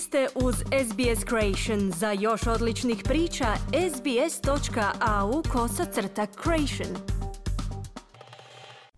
Ste uz SBS Creation. Za još odličnih priča, sbs.au kosacrta creation.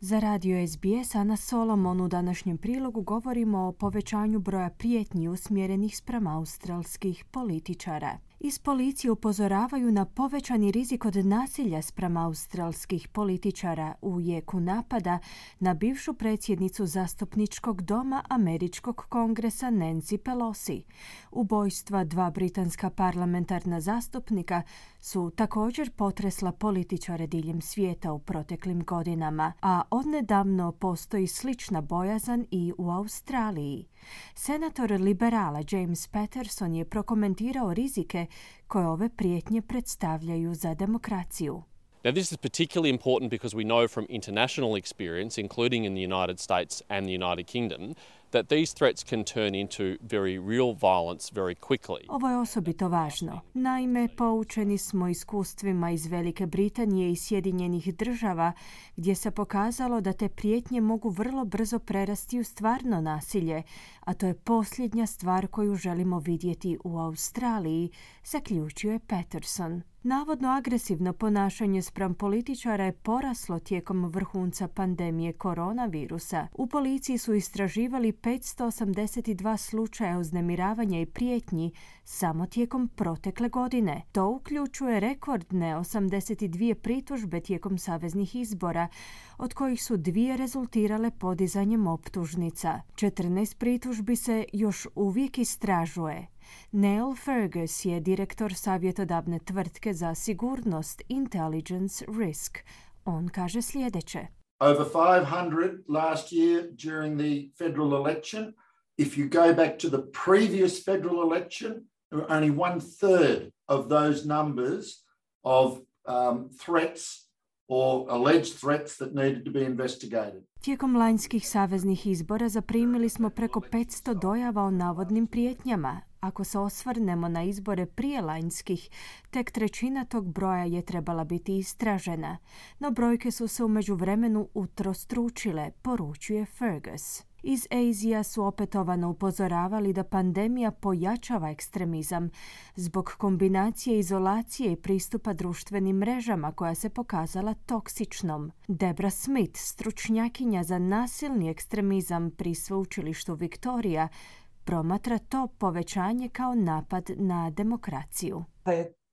Za radio SBS Ana Solomon u današnjem prilogu govorimo o povećanju broja prijetnji usmjerenih sprem australskih političara. Iz policije upozoravaju na povećani rizik od nasilja spram australskih političara u jeku napada na bivšu predsjednicu zastupničkog doma Američkog kongresa Nancy Pelosi. Ubojstva dva britanska parlamentarna zastupnika su također potresla političare diljem svijeta u proteklim godinama, a odnedavno postoji slična bojazan i u Australiji. Senator liberala James Patterson je prokomentirao rizike koje ove prijetnje predstavljaju za demokraciju. Now, this is particularly important because we know from international experience, including in the United States and the United Kingdom, that these threats can turn into very real violence very quickly. Ovo je osobito važno. Naime, poučeni smo iskustvima iz Velike Britanije i Sjedinjenih država gdje se pokazalo da te prijetnje mogu vrlo brzo prerasti u stvarno nasilje, a to je posljednja stvar koju želimo vidjeti u Australiji, zaključio je Peterson. Navodno agresivno ponašanje spram političara je poraslo tijekom vrhunca pandemije koronavirusa. U policiji su istraživali 582 slučaja uznemiravanja i prijetnji samo tijekom protekle godine. To uključuje rekordne 82 pritužbe tijekom saveznih izbora, od kojih su dvije rezultirale podizanjem optužnica. 14 pritužbi se još uvijek istražuje. Neil Fergus je direktor savjetodavne tvrtke za sigurnost Intelligence Risk. On kaže sljedeće. Over 500 last year during the federal election. If you go back to the previous federal election, there were only one third of those numbers of um, threats Tijekom lanjskih saveznih izbora zaprimili smo preko 500 dojava o navodnim prijetnjama. Ako se osvrnemo na izbore prije lanjskih, tek trećina tog broja je trebala biti istražena, no brojke su se u međuvremenu utrostručile, poručuje Fergus. Iz Azija su opetovano upozoravali da pandemija pojačava ekstremizam zbog kombinacije izolacije i pristupa društvenim mrežama koja se pokazala toksičnom. Debra Smith, stručnjakinja za nasilni ekstremizam pri sveučilištu Viktorija, promatra to povećanje kao napad na demokraciju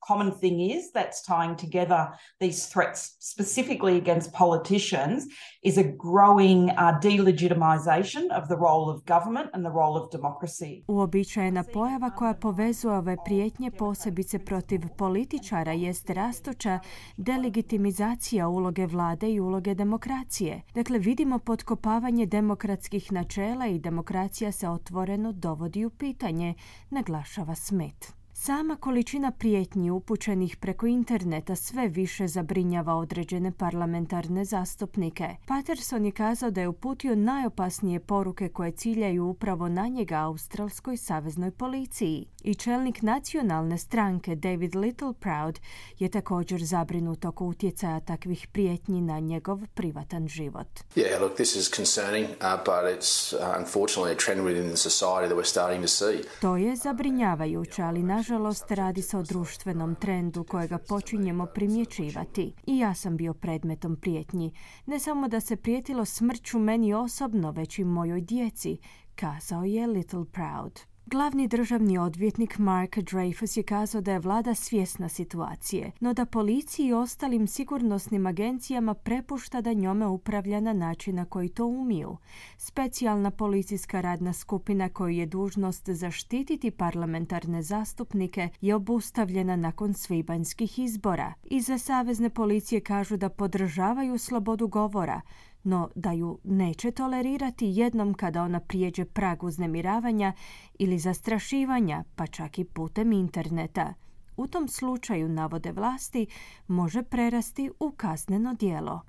common thing is that's tying together these threats specifically against politicians is a growing uh, delegitimization of the role of government and the role of democracy. Uobičajena pojava koja povezuje ove prijetnje posebice protiv političara jest rastuća delegitimizacija uloge vlade i uloge demokracije. Dakle, vidimo potkopavanje demokratskih načela i demokracija se otvoreno dovodi u pitanje, naglašava Smith. Sama količina prijetnji upućenih preko interneta sve više zabrinjava određene parlamentarne zastupnike. Patterson je kazao da je uputio najopasnije poruke koje ciljaju upravo na njega australskoj saveznoj policiji. I čelnik nacionalne stranke David Littleproud je također zabrinut oko utjecaja takvih prijetnji na njegov privatan život. Yeah, look, this is concerning, uh, but it's uh, unfortunately a trend within the society that we're starting to see. To je zabrinjavajuće, ali naš Nažalost, radi se o društvenom trendu kojega počinjemo primjećivati. I ja sam bio predmetom prijetnji. Ne samo da se prijetilo smrću meni osobno, već i mojoj djeci, kazao je Little Proud. Glavni državni odvjetnik Mark Dreyfus je kazao da je vlada svjesna situacije, no da policiji i ostalim sigurnosnim agencijama prepušta da njome upravlja na način na koji to umiju. Specijalna policijska radna skupina koju je dužnost zaštititi parlamentarne zastupnike je obustavljena nakon svibanjskih izbora. Iza savezne policije kažu da podržavaju slobodu govora, no da ju neće tolerirati jednom kada ona prijeđe prag uznemiravanja ili zastrašivanja, pa čak i putem interneta. U tom slučaju, navode vlasti, može prerasti u kazneno djelo.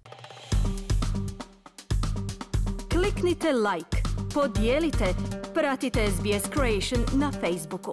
Kliknite like, podijelite, pratite SBS Creation na Facebooku.